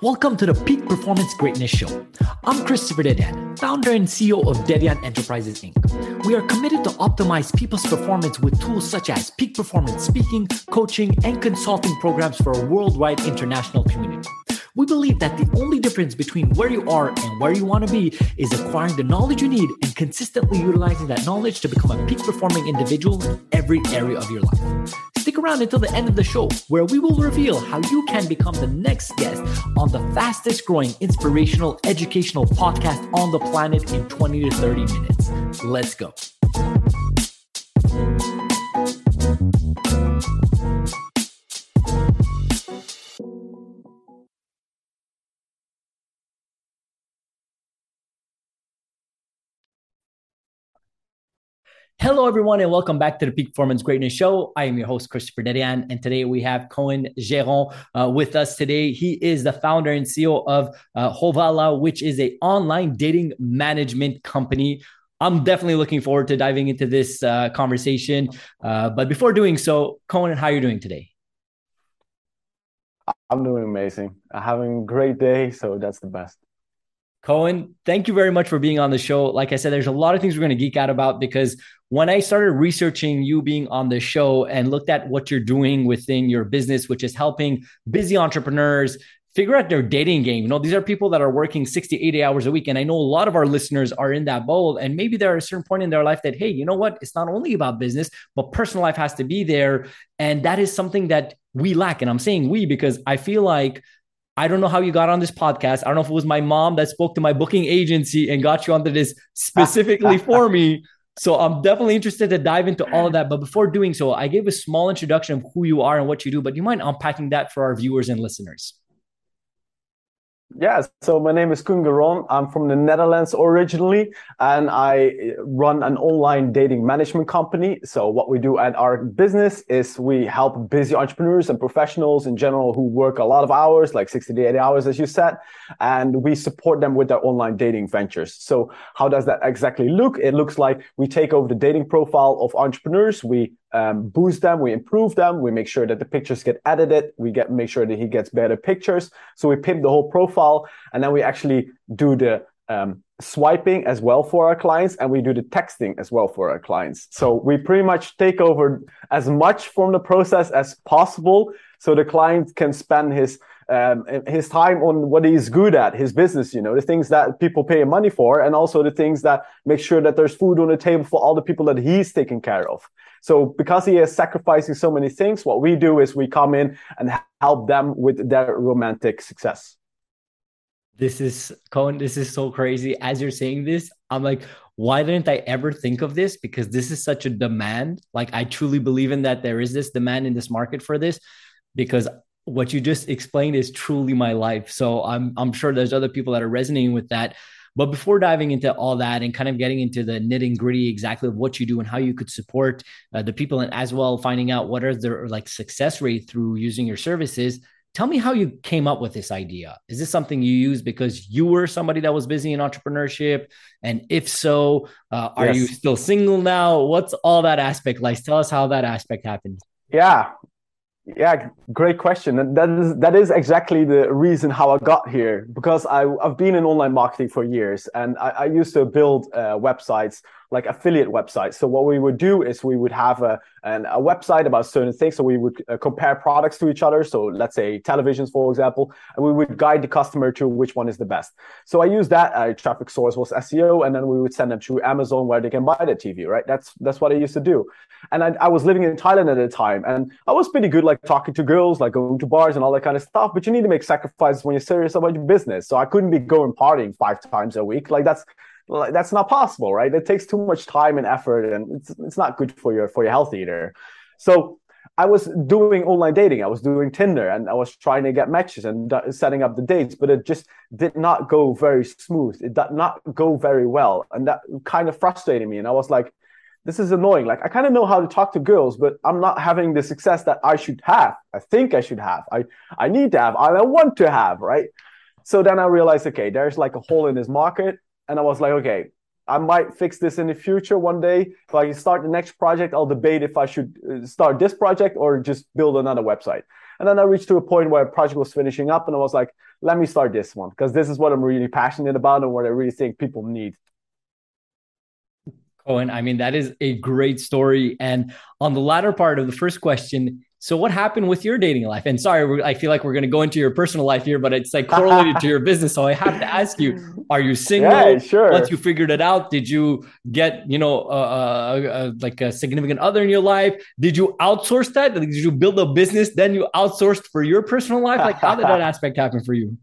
Welcome to the Peak Performance Greatness Show. I'm Christopher Dedeyan, founder and CEO of Dedeyan Enterprises Inc. We are committed to optimize people's performance with tools such as peak performance speaking, coaching, and consulting programs for a worldwide international community. We believe that the only difference between where you are and where you want to be is acquiring the knowledge you need and consistently utilizing that knowledge to become a peak performing individual in every area of your life. Around until the end of the show, where we will reveal how you can become the next guest on the fastest growing inspirational educational podcast on the planet in 20 to 30 minutes. Let's go. Hello, everyone, and welcome back to the Peak Performance Greatness Show. I am your host, Christopher Dedeyan, and today we have Koen Geron uh, with us today. He is the founder and CEO of uh, Hovalo, which is a online dating management company. I'm definitely looking forward to diving into this uh, conversation. Uh, but before doing so, Koen, how are you doing today? I'm doing amazing. I'm having a great day, so that's the best. Koen, thank you very much for being on the show. Like I said, there's a lot of things we're going to geek out about because when I started researching you being on the show and looked at what you're doing within your business, which is helping busy entrepreneurs figure out their dating game. You know, these are people that are working 60, 80 hours a week. And I know a lot of our listeners are in that bowl. And maybe there are a certain point in their life that, hey, you know what? It's not only about business, but personal life has to be there. And that is something that we lack. And I'm saying we because I feel like I don't know how you got on this podcast. I don't know if it was my mom that spoke to my booking agency and got you onto this specifically for me. So I'm definitely interested to dive into all of that. But before doing so, I gave a small introduction of who you are and what you do. But you mind unpacking that for our viewers and listeners? Yeah, so my name is Koen Geron. I'm from the Netherlands originally, and I run an online dating management company. So what we do at our business is we help busy entrepreneurs and professionals in general who work a lot of hours, like 60 to 80 hours, as you said, and we support them with their online dating ventures. So how does that exactly look? It looks like we take over the dating profile of entrepreneurs. We um, boost them, we improve them, we make sure that the pictures get edited, we get make sure that he gets better pictures. So we pimp the whole profile, and then we actually do the um, swiping as well for our clients, and we do the texting as well for our clients. So we pretty much take over as much from the process as possible, so the client can spend his um, his time on what he's good at, his business, you know, the things that people pay money for, and also the things that make sure that there's food on the table for all the people that he's taking care of. So because he is sacrificing so many things, what we do is we come in and help them with their romantic success. This is Koen. This is so crazy. As you're saying this, I'm like, why didn't I ever think of this? Because this is such a demand. Like, I truly believe in that there is this demand in this market for this. Because what you just explained is truly my life. So I'm I'm sure there's other people that are resonating with that. But before diving into all that and kind of getting into the nitty gritty exactly of what you do and how you could support uh, the people and as well finding out what are their like success rate through using your services, tell me how you came up with this idea. Is this something you use because you were somebody that was busy in entrepreneurship? And if so, uh, are yes. you still single now? What's all that aspect like? Tell us how that aspect happened. Yeah, yeah, great question. And that is that is exactly the reason how I got here because I, I've been in online marketing for years and I, I used to build uh, websites like affiliate websites. So what we would do is we would have a, an, a website about certain things. So we would uh, compare products to each other. So let's say televisions, for example, and we would guide the customer to which one is the best. So I use that uh, traffic source was SEO, and then we would send them to Amazon where they can buy the TV. Right? That's that's what I used to do. And I, I was living in Thailand at the time, and I was pretty good, like talking to girls, like going to bars and all that kind of stuff. But you need to make sacrifices when you're serious about your business. So I couldn't be going partying five times a week. Like that's like, that's not possible, right? It takes too much time and effort, and it's it's not good for your for your health either. So I was doing online dating. I was doing Tinder, and I was trying to get matches and setting up the dates, but it just did not go very smooth. It did not go very well, and that kind of frustrated me. And I was like, "This is annoying. Like, I kind of know how to talk to girls, but I'm not having the success that I should have. I think I should have. I I need to have. I want to have. Right." So then I realized, okay, there's like a hole in this market and I was like, okay, I might fix this in the future one day. If I start the next project, I'll debate if I should uh, start this project or just build another website. And then I reached to a point where a project was finishing up, and I was like, let me start this one because this is what I'm really passionate about and what I really think people need. Koen, I mean, that is a great story. And on the latter part of the first question, so what happened with your dating life? And sorry, I feel like we're going to go into your personal life here, but it's like correlated to your business. So I have to ask you: Are you single? Yeah, sure. Once you figured it out, did you get you know uh, uh, like a significant other in your life? Did you outsource that? Did you build a business then you outsourced for your personal life? Like how did that aspect happen for you?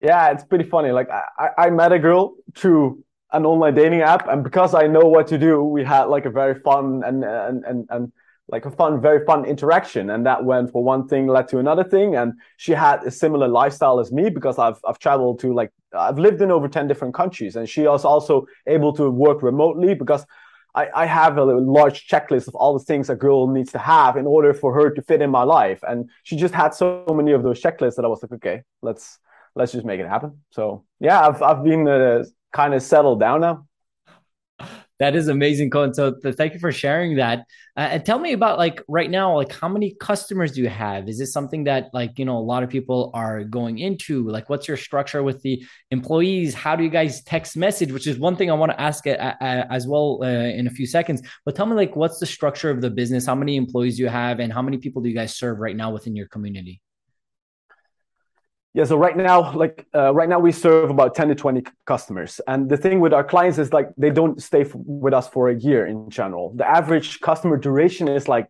Yeah, it's pretty funny. Like I, I met a girl through an online dating app, and because I know what to do, we had like a very fun and and and and like a fun, very fun interaction. And that went for one thing led to another thing. And she had a similar lifestyle as me because I've I've traveled to like I've lived in over 10 different countries. And she was also able to work remotely because I, I have a large checklist of all the things a girl needs to have in order for her to fit in my life. And she just had so many of those checklists that I was like, okay, let's let's just make it happen. So yeah, I've I've been uh, kind of settled down now that is amazing, Koen. So thank you for sharing that. Uh, and tell me about like right now, like how many customers do you have? Is this something that like you know a lot of people are going into? Like, what's your structure with the employees? How do you guys text message? Which is one thing I want to ask uh, uh, as well uh, in a few seconds. But tell me like what's the structure of the business? How many employees do you have, and how many people do you guys serve right now within your community? Yeah, so right now, like uh, right now, we serve about ten to twenty customers, and the thing with our clients is like they don't stay with us for a year in general. The average customer duration is like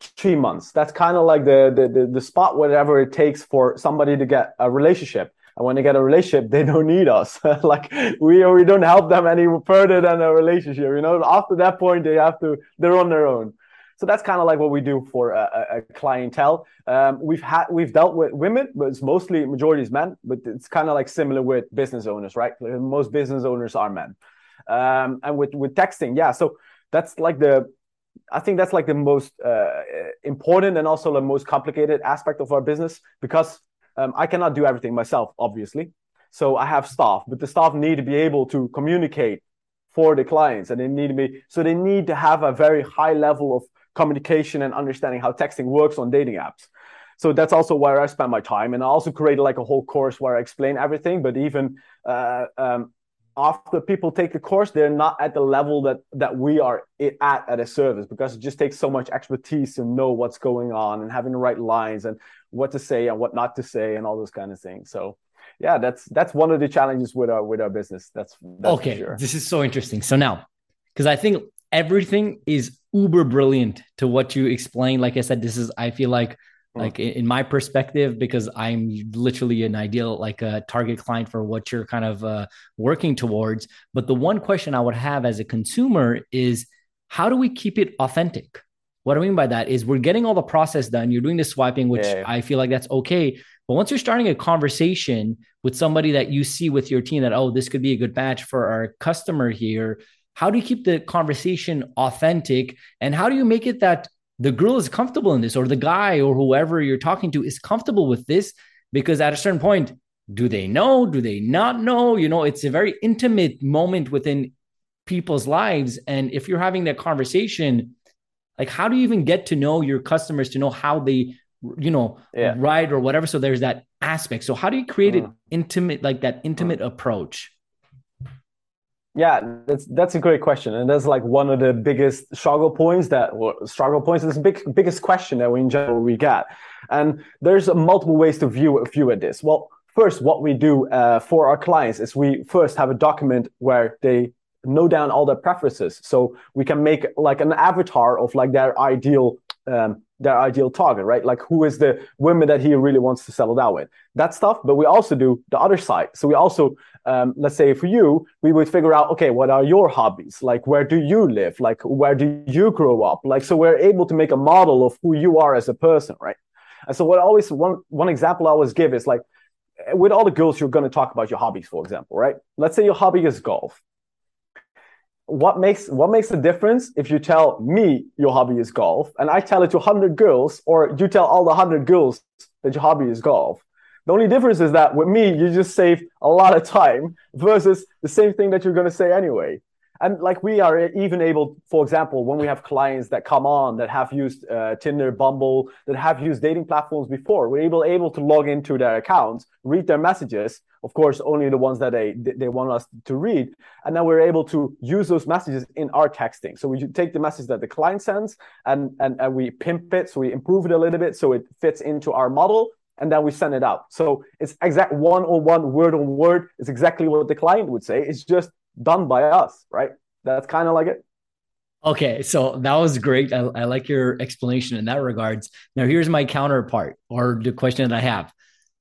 three months. That's kind of like the, the the the spot whatever it takes for somebody to get a relationship. And when they get a relationship, they don't need us. like we we don't help them any further than a relationship. You know, after that point, they have to they're on their own. So that's kind of like what we do for a, a clientele. Um, we've had we've dealt with women, but it's mostly majority is men. But it's kind of like similar with business owners, right? Most business owners are men. Um, and with with texting, yeah. So that's like the I think that's like the most uh, important and also the most complicated aspect of our business because um, I cannot do everything myself, obviously. So I have staff, but the staff need to be able to communicate for the clients, and they need to be so they need to have a very high level of communication and understanding how texting works on dating apps. So that's also where I spend my time. And I also created like a whole course where I explain everything. But even uh, um, after people take the course, they're not at the level that that we are at at a service because it just takes so much expertise to know what's going on and having the right lines and what to say and what not to say and all those kind of things. So yeah, that's that's one of the challenges with our with our business. That's, that's okay. Sure. This is so interesting. So now, because I think everything is uber brilliant to what you explained. Like I said, this is I feel like mm. like in my perspective because I'm literally an ideal like a target client for what you're kind of uh, working towards. But the one question I would have as a consumer is how do we keep it authentic? What I mean by that is we're getting all the process done. You're doing the swiping, which yeah. I feel like that's okay. But once you're starting a conversation with somebody that you see with your team that, oh, this could be a good match for our customer here, how do you keep the conversation authentic? And how do you make it that the girl is comfortable in this or the guy or whoever you're talking to is comfortable with this? Because at a certain point, do they know? Do they not know? You know, it's a very intimate moment within people's lives. And if you're having that conversation, like how do you even get to know your customers to know how they you know yeah. ride or whatever so there's that aspect so how do you create mm. an intimate like that intimate mm. approach yeah, that's that's a great question, and that's like one of the biggest struggle points that struggle points is big biggest question that we in general we get, and there's multiple ways to view view at this. Well, first, what we do uh, for our clients is we first have a document where they note down all their preferences, so we can make like an avatar of like their ideal um, their ideal target, right? Like who is the women that he really wants to settle down with? That stuff. But we also do the other side. So we also, um, let's say for you, we would figure out, okay, what are your hobbies? Like where do you live? Like where do you grow up? Like so we're able to make a model of who you are as a person, right? And so what I always one one example I always give is like with all the girls you're going to talk about your hobbies, for example, right? Let's say your hobby is golf what makes what makes the difference if you tell me your hobby is golf and I tell it to 100 girls, or you tell all the 100 girls that your hobby is golf? The only difference is that with me, you just save a lot of time versus the same thing that you're going to say anyway. And like we are even able for example when we have clients that come on that have used uh, tinder bumble that have used dating platforms before we're able able to log into their accounts read their messages of course only the ones that they they want us to read. And then we're able to use those messages in our texting. So we take the message that the client sends and and, and we pimp it so we improve it a little bit so it fits into our model and then we send it out. So it's exact one on one word on word it's exactly what the client would say. It's just done by us, right? That's kind of like it. Okay, so that was great. I, I, like your explanation in that regards. Now, here's my counterpart or the question that I have.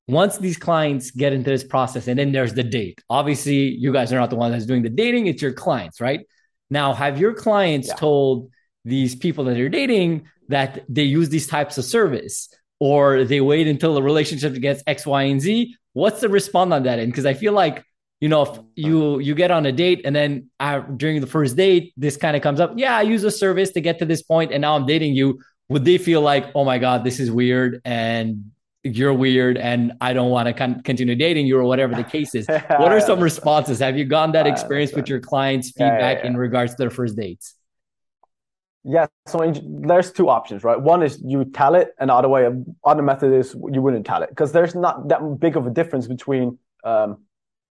Once these clients get into this process, and then there's the date. Obviously, you guys are not the one that's doing the dating; it's your clients, right? Now, have your clients yeah. told these people that you're dating that they use these types of service, or they wait until the relationship gets X, Y, and Z? What's the response on that end? Because I feel like you know, if you you get on a date and then uh, during the first date, this kind of comes up. Yeah, I use a service to get to this point, and now I'm dating you. Would they feel like, oh my god, this is weird, and you're weird, and I don't want to con- continue dating you, or whatever the case is? what are some responses? Have you gotten that experience with your clients' feedback yeah, yeah, in regards to their first dates? Yeah, so in, there's two options, right? One is you tell it, and the other way, other method is you wouldn't tell it because there's not that big of a difference between um,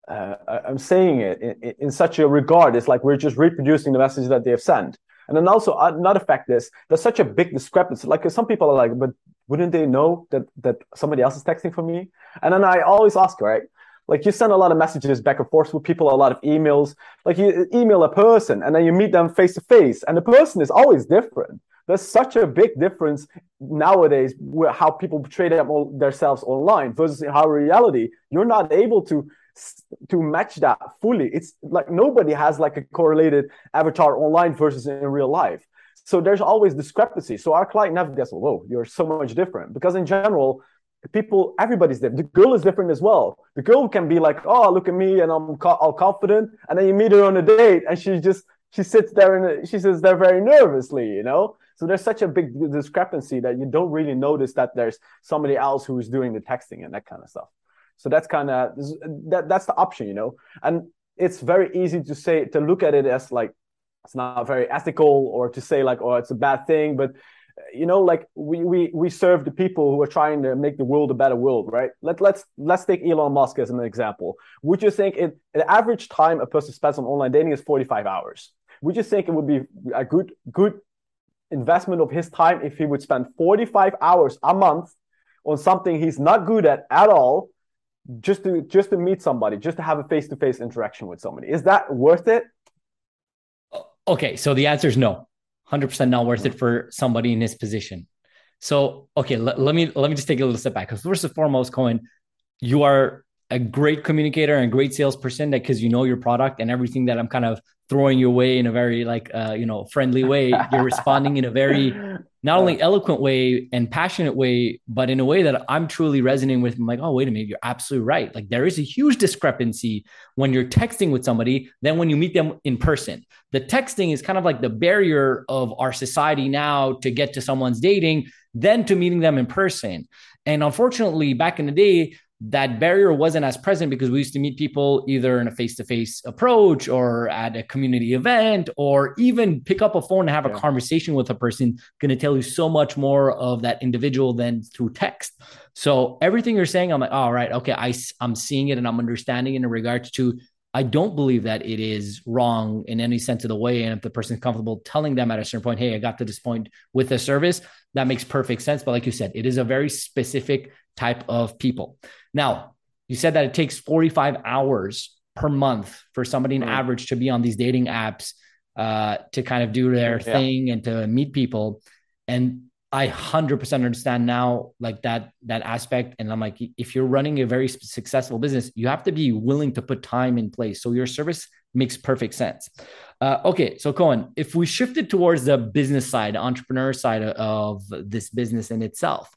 uh, I'm saying it in, in, such a regard. It's like we're just reproducing the message that they have sent. And then also another fact is there's such a big discrepancy. Like some people are like, but wouldn't they know that that somebody else is texting for me? And then I always ask, right? Like you send a lot of messages back and forth with people, a lot of emails. Like you email a person and then you meet them face to face, and the person is always different. There's such a big difference nowadays with how people portray themselves online versus how reality. You're not able to to match that fully. It's like nobody has like a correlated avatar online versus in real life. So there's always discrepancy. So our client never gets, whoa, you're so much different. Because in general, people, everybody's different. The girl is different as well. The girl can be like, oh, look at me and I'm all confident. And then you meet her on a date and she just, she sits there and she sits there very nervously, you know? So there's such a big discrepancy that you don't really notice that there's somebody else who's doing the texting and that kind of stuff. So that's kind of that that's the option, you know. And it's very easy to say to look at it as like it's not very ethical or to say like oh it's a bad thing, but you know like we we we serve the people who are trying to make the world a better world right? Let, let's let's take elon musk as an example. Would you think it the average time a person spends on online dating is 45 hours? Would you think it would be a good good investment of his time if he would spend 45 hours a month on something he's not good at at all just to just to meet somebody, just to have a face to face interaction with somebody. Is that worth it? Okay, so the answer is no, hundred percent not worth it for somebody in his position. So okay, let, let me let me just take a little step back. Because first and foremost, Koen, you are a great communicator and great salesperson that because you know your product and everything that I'm kind of throwing your way in a very like uh, you know friendly way. You're responding in a very not only eloquent way and passionate way but in a way that i'm truly resonating with. I'm like oh wait a minute you're absolutely right. Like there is a huge discrepancy when you're texting with somebody than when you meet them in person. The texting is kind of like the barrier of our society now to get to someone's dating then to meeting them in person. And unfortunately back in the day that barrier wasn't as present because we used to meet people either in a face-to-face approach or at a community event or even pick up a phone and have yeah. a conversation with a person going to tell you so much more of that individual than through text so everything you're saying i'm like all oh, right okay I, i'm seeing it and i'm understanding it in regards to I don't believe that it is wrong in any sense of the way. And if the person's comfortable telling them at a certain point, hey, I got to this point with a service, that makes perfect sense. But like you said, it is a very specific type of people. Now, you said that it takes 45 hours per month for somebody in average to be on these dating apps uh, to kind of do their yeah. thing and to meet people. And I 100% understand now like that that aspect and I'm like if you're running a very successful business you have to be willing to put time in place so your service makes perfect sense. Uh, okay, so Koen, if we shifted towards the business side, entrepreneur side of this business in itself,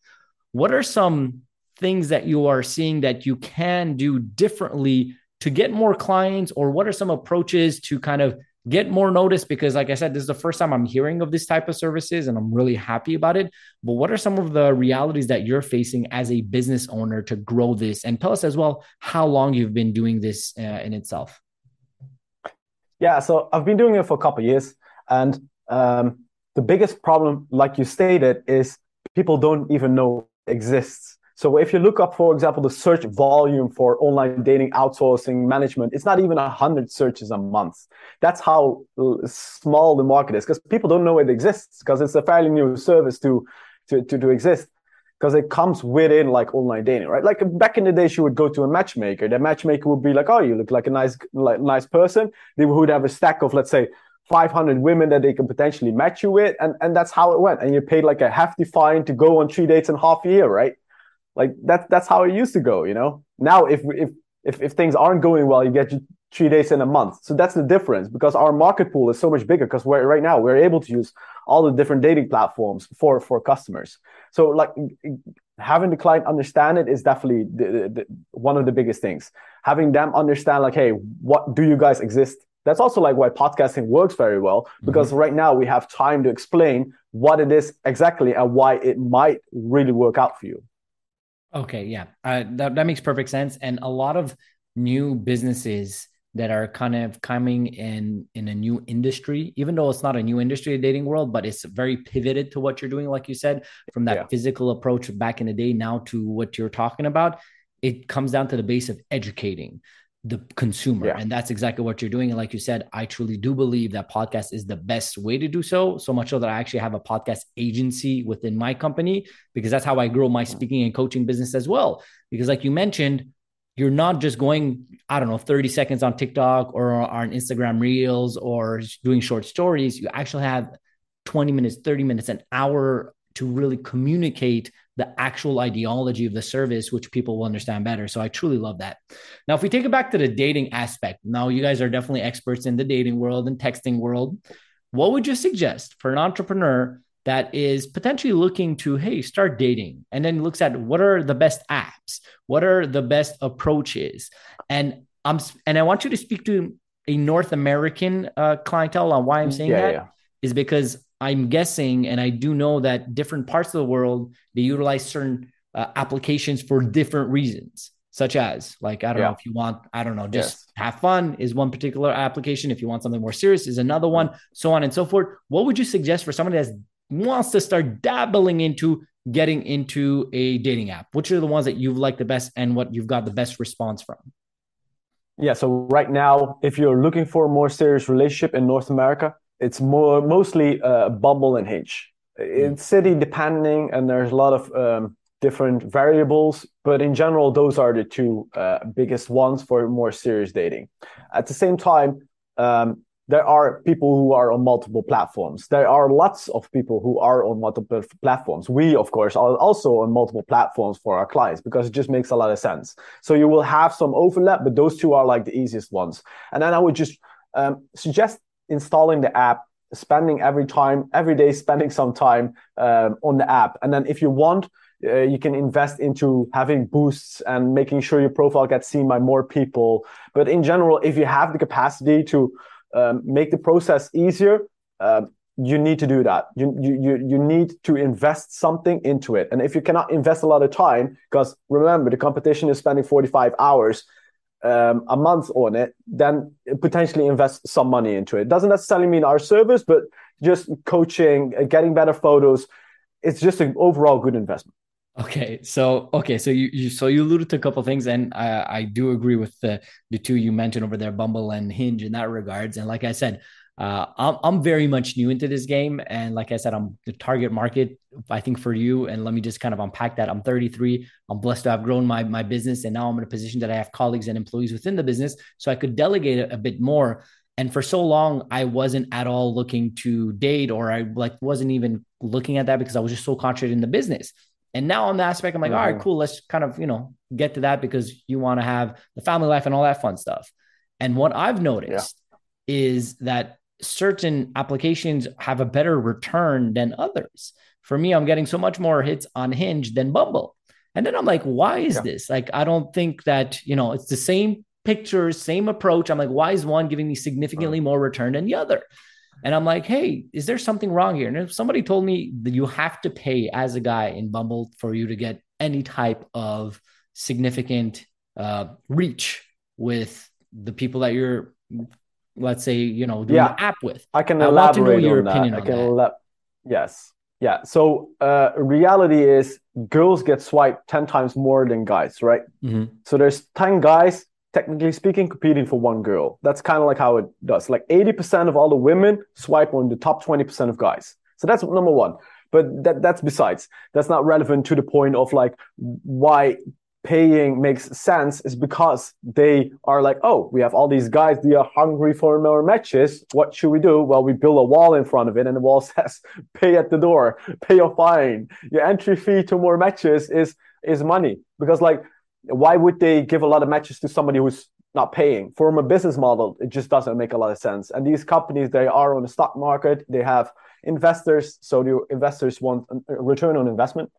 what are some things that you are seeing that you can do differently to get more clients? Or what are some approaches to kind of get more notice because like i said this is the first time i'm hearing of this type of services and i'm really happy about it. But what are some of the realities that you're facing as a business owner to grow this? And tell us as well how long you've been doing this uh, in itself. Yeah, so I've been doing it for a couple years, and um, the biggest problem, like you stated, is people don't even know exists. So if you look up, for example, the search volume for online dating outsourcing management, it's not even a hundred searches a month. That's how small the market is because people don't know it exists because it's a fairly new service to to to, to exist because it comes within like online dating, right? Like back in the days, you would go to a matchmaker. The matchmaker would be like, "Oh, you look like a nice, like nice person." They would have a stack of, let's say, 500 women that they can potentially match you with, and and that's how it went. And you paid like a hefty fine to go on three dates in half a year, right? Like that's that's how it used to go, you know. Now, if if if if things aren't going well, you get three days in a month. So that's the difference because our market pool is so much bigger because we're right now we're able to use all the different dating platforms for for customers. So like having the client understand it is definitely the, the, the, one of the biggest things. Having them understand like, hey, what do you guys exist? That's also like why podcasting works very well because mm-hmm. right now we have time to explain what it is exactly and why it might really work out for you. Okay, yeah, uh, that that makes perfect sense. And a lot of new businesses that are kind of coming in in a new industry even though it's not a new industry the dating world but it's very pivoted to what you're doing like you said from that yeah. physical approach back in the day now to what you're talking about it comes down to the base of educating the consumer yeah. and that's exactly what you're doing and like you said i truly do believe that podcast is the best way to do so so much so that i actually have a podcast agency within my company because that's how i grow my mm. speaking and coaching business as well because like you mentioned you're not just going, I don't know, 30 seconds on TikTok or on Instagram Reels or doing short stories. You actually have 20 minutes, 30 minutes, an hour to really communicate the actual ideology of the service, which people will understand better. So I truly love that. Now, if we take it back to the dating aspect, now you guys are definitely experts in the dating world and texting world. What would you suggest for an entrepreneur that is potentially looking to hey start dating and then looks at what are the best apps what are the best approaches and i'm and i want you to speak to a north american uh, clientele on why i'm saying yeah, that yeah. is because i'm guessing and i do know that different parts of the world they utilize certain uh, applications for different reasons such as like i don't yeah. know if you want i don't know just yes. have fun is one particular application if you want something more serious is another one so on and so forth what would you suggest for someone that wants to start dabbling into getting into a dating app? Which are the ones that you've liked the best and what you've got the best response from? Yeah, so right now, if you're looking for a more serious relationship in North America, it's more mostly uh, Bumble and Hinge. It's city depending, and there's a lot of um, different variables, but in general, those are the two uh, biggest ones for more serious dating. At the same time, um, there are people who are on multiple platforms. There are lots of people who are on multiple platforms. We, of course, are also on multiple platforms for our clients because it just makes a lot of sense. So you will have some overlap, but those two are like the easiest ones. And then I would just um, suggest installing the app, spending every time, every day, spending some time um, on the app. And then if you want, uh, you can invest into having boosts and making sure your profile gets seen by more people. But in general, if you have the capacity to um, make the process easier, uh, you need to do that. You, you, you need to invest something into it. And if you cannot invest a lot of time, because remember, the competition is spending 45 hours um, a month on it, then potentially invest some money into it. Doesn't necessarily mean our service, but just coaching, uh, getting better photos. It's just an overall good investment. Okay, so okay, so you, you so you alluded to a couple things, and I, I do agree with the the two you mentioned over there, Bumble and Hinge, in that regards. And like I said, uh, I'm I'm very much new into this game, and like I said, I'm the target market. I think for you, and let me just kind of unpack that. I'm 33. I'm blessed to have grown my my business, and now I'm in a position that I have colleagues and employees within the business, so I could delegate a, a bit more. And for so long, I wasn't at all looking to date, or I like wasn't even looking at that because I was just so concentrated in the business. And now on the aspect, I'm like, mm-hmm. all right, cool. Let's kind of, you know, get to that because you want to have the family life and all that fun stuff. And what I've noticed yeah. is that certain applications have a better return than others. For me, I'm getting so much more hits on Hinge than Bumble. And then I'm like, why is yeah. this? Like, I don't think that, you know, it's the same pictures, same approach. I'm like, why is one giving me significantly more return than the other? And I'm like, hey, is there something wrong here? And if somebody told me that you have to pay as a guy in Bumble for you to get any type of significant uh, reach with the people that you're let's say, you know, doing yeah. an app with. I can I elaborate want to know your opinion that. on that. yes. Yeah. So uh, reality is girls get swiped 10 times more than guys, right? Mm-hmm. So there's 10 guys, technically speaking, competing for one girl. That's kind of like how it does. Like 80% of all the women swipe on the top 20% of guys. So that's number one. But that, that's besides. That's not relevant to the point of like why paying makes sense is because they are like, oh, we have all these guys, they are hungry for more matches. What should we do? Well, we build a wall in front of it, and the wall says, pay at the door, pay your fine. Your entry fee to more matches is is money. Because like, why would they give a lot of matches to somebody who's not paying? From a business model, it just doesn't make a lot of sense. And these companies, they are on the stock market, they have investors, so the investors want a return on investment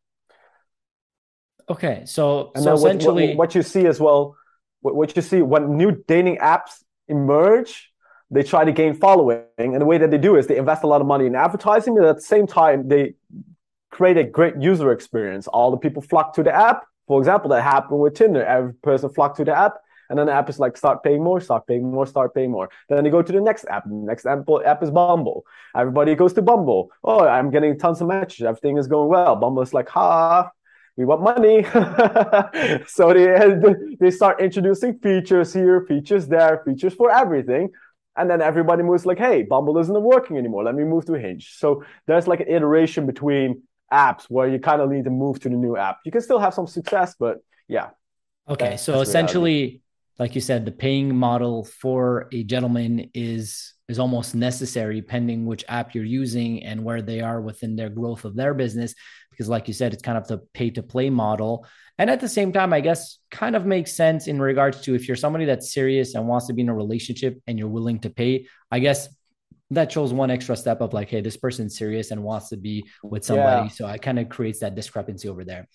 Okay, so and so essentially, what, what, you see as well, what, you see when new dating apps emerge, they try to gain following, and the way that they do is they invest a lot of money in advertising, but at the same time they create a great user experience. All the people flock to the app. For example, that happened with Tinder. Every person flocked to the app, and then the app is like start paying more, start paying more, start paying more. Then they go to the next app. The next app, app is Bumble. Everybody goes to Bumble. Oh, I'm getting tons of matches. Everything is going well. Bumble is like, ha, we want money. so they, they start introducing features here, features there, features for everything. And then everybody moves like, hey, Bumble isn't working anymore. Let me move to Hinge. So there's like an iteration between apps where you kind of need to move to the new app. You can still have some success, but yeah. Okay. so essentially, like you said, the paying model for a gentleman is is almost necessary pending which app you're using and where they are within their growth of their business because like you said it's kind of the pay to play model. And at the same time i guess kind of makes sense in regards to if you're somebody that's serious and wants to be in a relationship and you're willing to pay i guess that shows one extra step of like hey this person's serious and wants to be with somebody. Yeah. so it kind of creates that discrepancy over there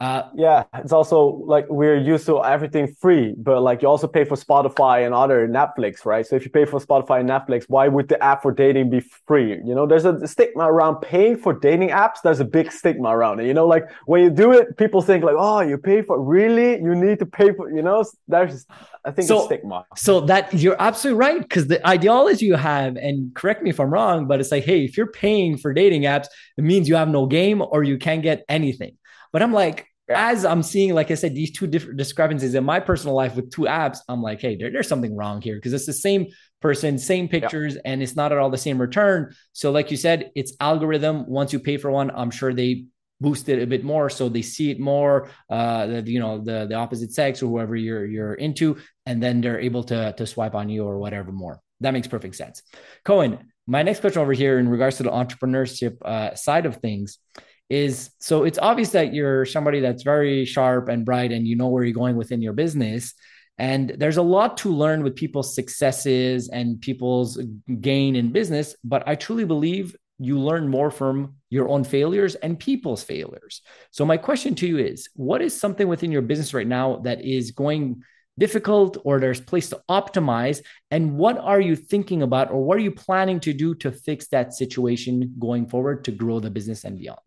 uh, yeah, it's also like we're used to everything free, but like you also pay for Spotify and other Netflix, right? So if you pay for Spotify and Netflix, why would the app for dating be free? You know, there's a stigma around paying for dating apps. There's a big stigma around it. You know, like when you do it, people think like, oh, you pay for really? You need to pay for, you know, there's I think so, stigma. So that you're absolutely right because the ideology you have, and correct me if I'm wrong, but it's like, hey, if you're paying for dating apps, it means you have no game or you can't get anything. But I'm like, yeah. as I'm seeing, like I said, these two different discrepancies in my personal life with two apps, I'm like, hey, there, there's something wrong here because it's the same person, same pictures, yeah. and it's not at all the same return. So, like you said, it's algorithm. Once you pay for one, I'm sure they boost it a bit more so they see it more uh the, you know the the opposite sex or whoever you're you're into and then they're able to to swipe on you or whatever more that makes perfect sense koen my next question over here in regards to the entrepreneurship uh, side of things is so it's obvious that you're somebody that's very sharp and bright and you know where you're going within your business. And there's a lot to learn with people's successes and people's gain in business but i truly believe you learn more from your own failures and people's failures. So my question to you is what is something within your business right now that is going difficult or there's place to optimize? And what are you thinking about or what are you planning to do to fix that situation going forward to grow the business and beyond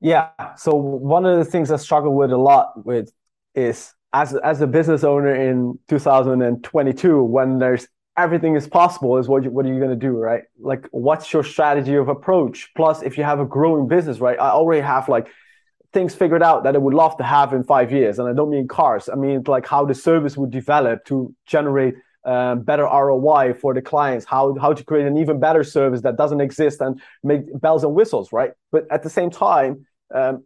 yeah. So one of the things I struggle with a lot with is as as a business owner in 2022, when there's everything is possible, is what you, what are you going to do, right? Like, what's your strategy of approach? Plus, if you have a growing business, right? I already have like things figured out that I would love to have in five years, and I don't mean cars. I mean like how the service would develop to generate um, better ROI for the clients, how how to create an even better service that doesn't exist and make bells and whistles, right? But at the same time, um,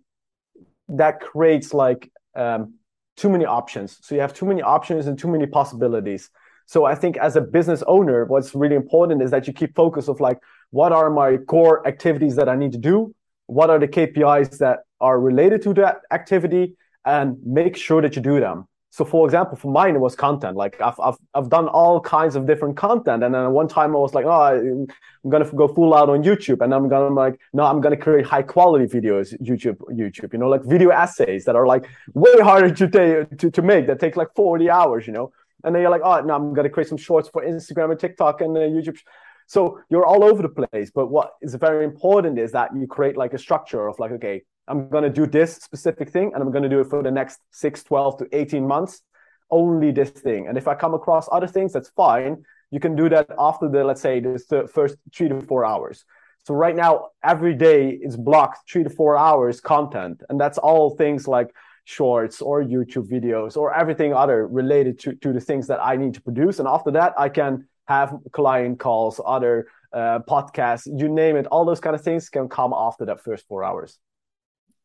that creates like um, too many options. So you have too many options and too many possibilities. So I think as a business owner, what's really important is that you keep focus of like, what are my core activities that I need to do? What are the KPIs that are related to that activity? And make sure that you do them. So for example, for mine, it was content. Like I've, I've, I've done all kinds of different content. And then one time I was like, oh, I'm to go full out on YouTube. And I'm to like, no, I'm to create high quality videos, YouTube, YouTube, you know, like video essays that are like way harder to, take, to, to make that take like 40 hours, you know? And then you're like, oh, no, I'm to create some shorts for Instagram and TikTok and uh, YouTube. So you're all over the place. But what is very important is that you create like a structure of like, okay, I'm going to do this specific thing and I'm going to do it for the next 6, 12 to 18 months, only this thing. And if I come across other things, that's fine. you can do that after the let's say the first three to four hours so right now every day is blocked three to four hours content and that's all things like shorts or youtube videos or everything other related to, to the things that i need to produce and after that i can have client calls other uh, podcasts you name it all those kind of things can come after that first four hours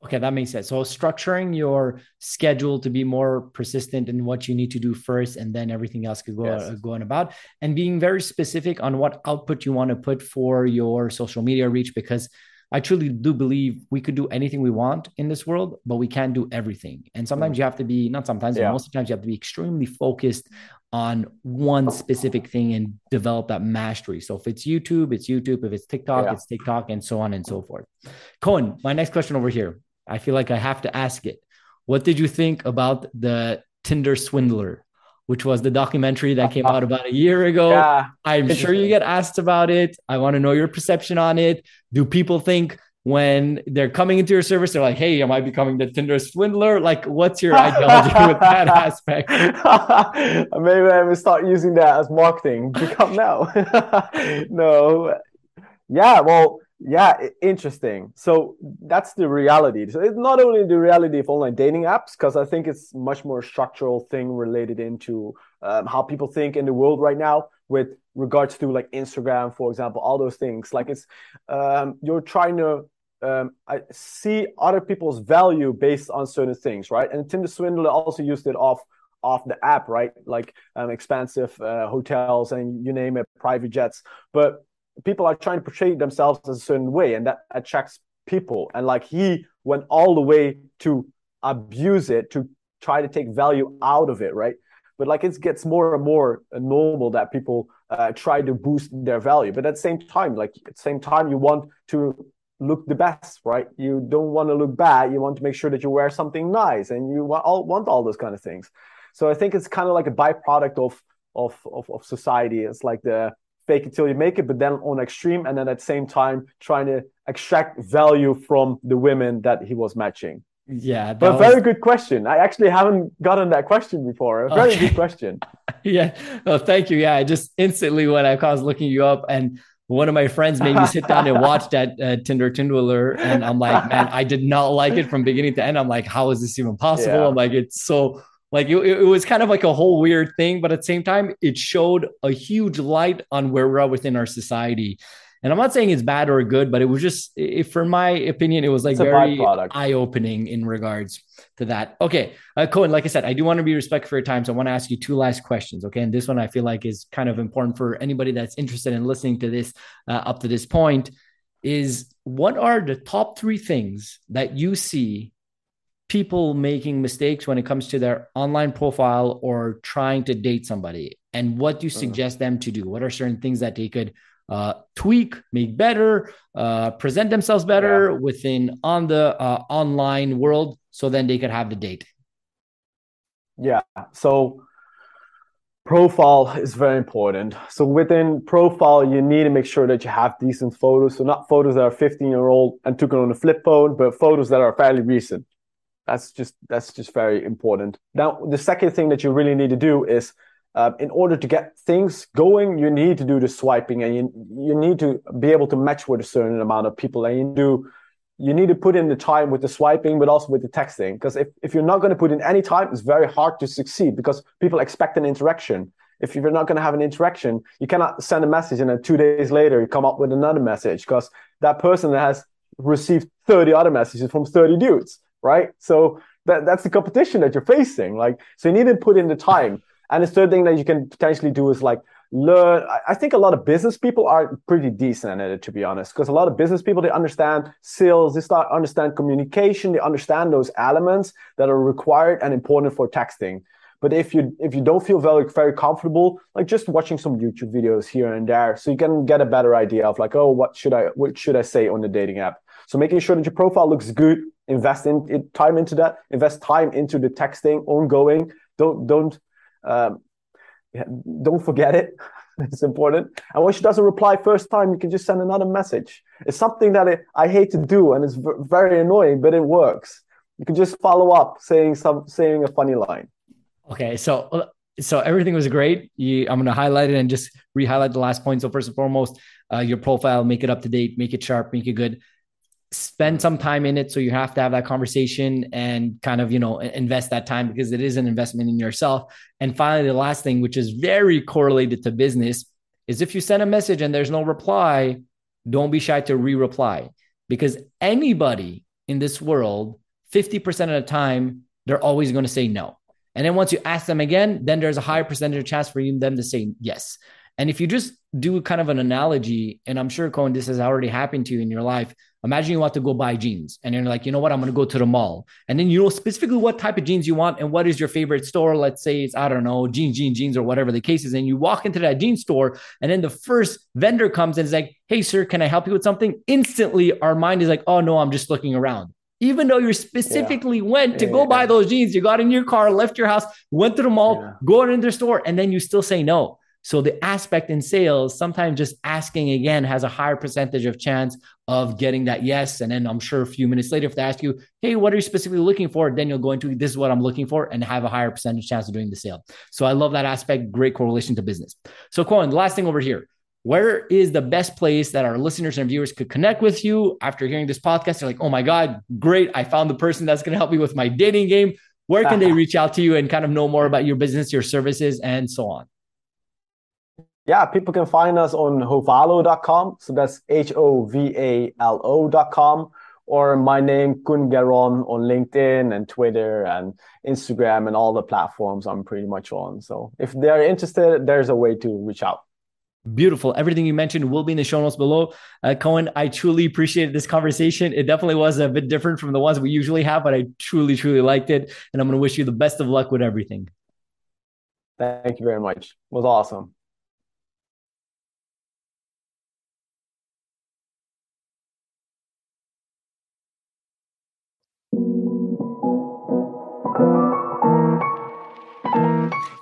Okay, that makes sense. So structuring your schedule to be more persistent in what you need to do first, and then everything else could go yes. going about, and being very specific on what output you want to put for your social media reach, because I truly do believe we could do anything we want in this world, but we can't do everything. And sometimes mm. you have to be not sometimes, yeah. but most of the times you have to be extremely focused on one specific thing and develop that mastery. So if it's YouTube, it's YouTube. If it's TikTok, yeah. it's TikTok, and so on and so forth. Koen, my next question over here. I feel like I have to ask it. What did you think about the Tinder Swindler, which was the documentary that came out about a year ago? Yeah, I'm sure you get asked about it. I want to know your perception on it. Do people think when they're coming into your service, they're like, hey, am I becoming the Tinder swindler? Like, what's your ideology with that aspect? Maybe I will start using that as marketing. Become now. no. Yeah, well, yeah, interesting. So that's the reality. So it's not only the reality of online dating apps, because I think it's much more structural thing related into um, how people think in the world right now with regards to like Instagram, for example, all those things. Like it's um, you're trying to um, I see other people's value based on certain things, right? And Tinder Swindler also used it off off the app, right? Like um, expensive uh, hotels and you name it, private jets, but people are trying to portray themselves as a certain way and that attracts people. And like he went all the way to abuse it to try to take value out of it right? But like it gets more and more normal that people uh, try to boost their value. But at the same time like at the same time you want to look the best right? You don't want to look bad. You want to make sure that you wear something nice and you want all, want all those kind of things. So i think it's kind of like a byproduct of of of, of society. It's like the fake it till you make it, but then on extreme, and then at the same time trying to extract value from the women that he was matching. Yeah, but was... very good question. I actually haven't gotten that question before. A very okay. good question. yeah, well, thank you. Yeah, I just instantly when I was looking you up and one of my friends made me sit down and watch that uh, Tinder Tindler, and I'm like, man, I did not like it from beginning to end. I'm like, how is this even possible? Yeah. I'm like, it's so like it, it was kind of like a whole weird thing, but at the same time, it showed a huge light on where we're at within our society. And I'm not saying it's bad or good, but it was just, if, for my opinion, it was like very eye opening in regards to that. Okay, uh, Koen, like I said, I do want to be respectful for your time. So I want to ask you two last questions. Okay. And this one I feel like is kind of important for anybody that's interested in listening to this uh, up to this point is what are the top three things that you see people making mistakes when it comes to their online profile or trying to date somebody? And what do you uh-huh. suggest them to do? What are certain things that they could uh, tweak make better uh, present themselves better yeah. within on the uh, online world so then they could have the date? Yeah. So profile is very important. So within profile you need to make sure that you have decent photos. So not photos that are 15 year old and took it on a flip phone but photos that are fairly recent that's just that's just very important. Now, the second thing that you really need to do is, uh, in order to get things going, you need to do the swiping, and you you need to be able to match with a certain amount of people, and you do you need to put in the time with the swiping, but also with the texting. Because if, if you're not going to put in any time, it's very hard to succeed because people expect an interaction. If you're not going to have an interaction, you cannot send a message and then two days later you come up with another message because that person has received 30 other messages from 30 dudes right? So that, that's the competition that you're facing. Like, so you need to put in the time. And the third thing that you can potentially do is like learn. I think a lot of business people are pretty decent at it, to be honest, because a lot of business people they understand sales, they start understand communication, they understand those elements that are required and important for texting. But if you if you don't feel very very comfortable, like just watching some YouTube videos here and there, so you can get a better idea of like, oh, what should I what should I say on the dating app? So making sure that your profile looks good, invest in, time into that, invest time into the texting ongoing. Don't don't um, don't forget it. it's important. And when she doesn't reply first time, you can just send another message. It's something that I, I hate to do, and it's v- very annoying, but it works. You can just follow up saying some saying a funny line. Okay, so so everything was great. You, I'm going to highlight it and just re-highlight the last point. So first and foremost, uh, your profile, make it up to date, make it sharp, make it good. Spend mm. some time in it. So you have to have that conversation and kind of, you know, invest that time because it is an investment in yourself. And finally, the last thing, which is very correlated to business, is if you send a message and there's no reply, don't be shy to re-reply because anybody in this world, 50% of the time, they're always going to say no. And then once you ask them again, then there's a higher percentage of chance for you, them to say yes. And if you just do kind of an analogy, and I'm sure Koen, this has already happened to you in your life. Imagine you want to go buy jeans and you're like, you know what, I'm going to go to the mall. And then you know specifically what type of jeans you want and what is your favorite store. Let's say it's, I don't know, jeans, jeans, jeans, or whatever the case is. And you walk into that jeans store and then the first vendor comes and is like, hey, sir, can I help you with something? Instantly, our mind is like, oh, no, I'm just looking around even though you specifically yeah. went to yeah, go yeah. buy those jeans, you got in your car, left your house, went to the mall, go into the store, and then you still say no. So the aspect in sales, sometimes just asking again has a higher percentage of chance of getting that yes. And then I'm sure a few minutes later, if they ask you, hey, what are you specifically looking for? Then you'll go into this is what I'm looking for and have a higher percentage chance of doing the sale. So I love that aspect. Great correlation to business. So Koen, the last thing over here. Where is the best place that our listeners and viewers could connect with you after hearing this podcast? They're like, oh my God, great. I found the person that's going to help me with my dating game. Where can they reach out to you and kind of know more about your business, your services, and so on? Yeah, people can find us on hovalo.com. So that's H O V A L O.com. Or my name, Koen Geron, on LinkedIn and Twitter and Instagram and all the platforms I'm pretty much on. So if they're interested, there's a way to reach out. Beautiful. Everything you mentioned will be in the show notes below. Uh, Koen, I truly appreciated this conversation. It definitely was a bit different from the ones we usually have, but I truly, truly liked it. And I'm going to wish you the best of luck with everything. Thank you very much. It was awesome.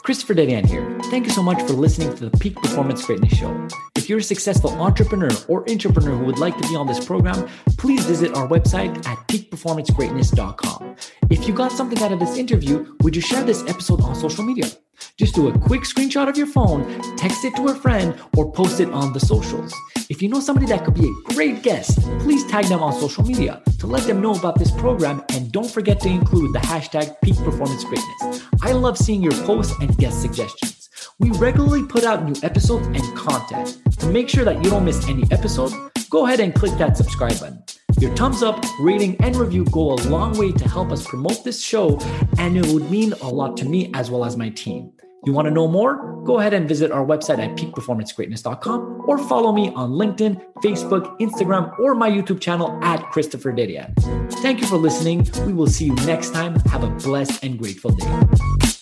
Christopher Dedeyan here. Thank you so much for listening to the Peak Performance Greatness Show. If you're a successful entrepreneur or entrepreneur who would like to be on this program, please visit our website at peakperformancegreatness.com. If you got something out of this interview, would you share this episode on social media? Just do a quick screenshot of your phone, text it to a friend, or post it on the socials. If you know somebody that could be a great guest, please tag them on social media to let them know about this program and don't forget to include the hashtag peak performance greatness. I love seeing your posts and guest suggestions. We regularly put out new episodes and content. To make sure that you don't miss any episode, go ahead and click that subscribe button. Your thumbs up, rating, and review go a long way to help us promote this show, and it would mean a lot to me as well as my team. You want to know more? Go ahead and visit our website at peakperformancegreatness.com or follow me on LinkedIn, Facebook, Instagram, or my YouTube channel at Christopher Dedeyan. Thank you for listening. We will see you next time. Have a blessed and grateful day.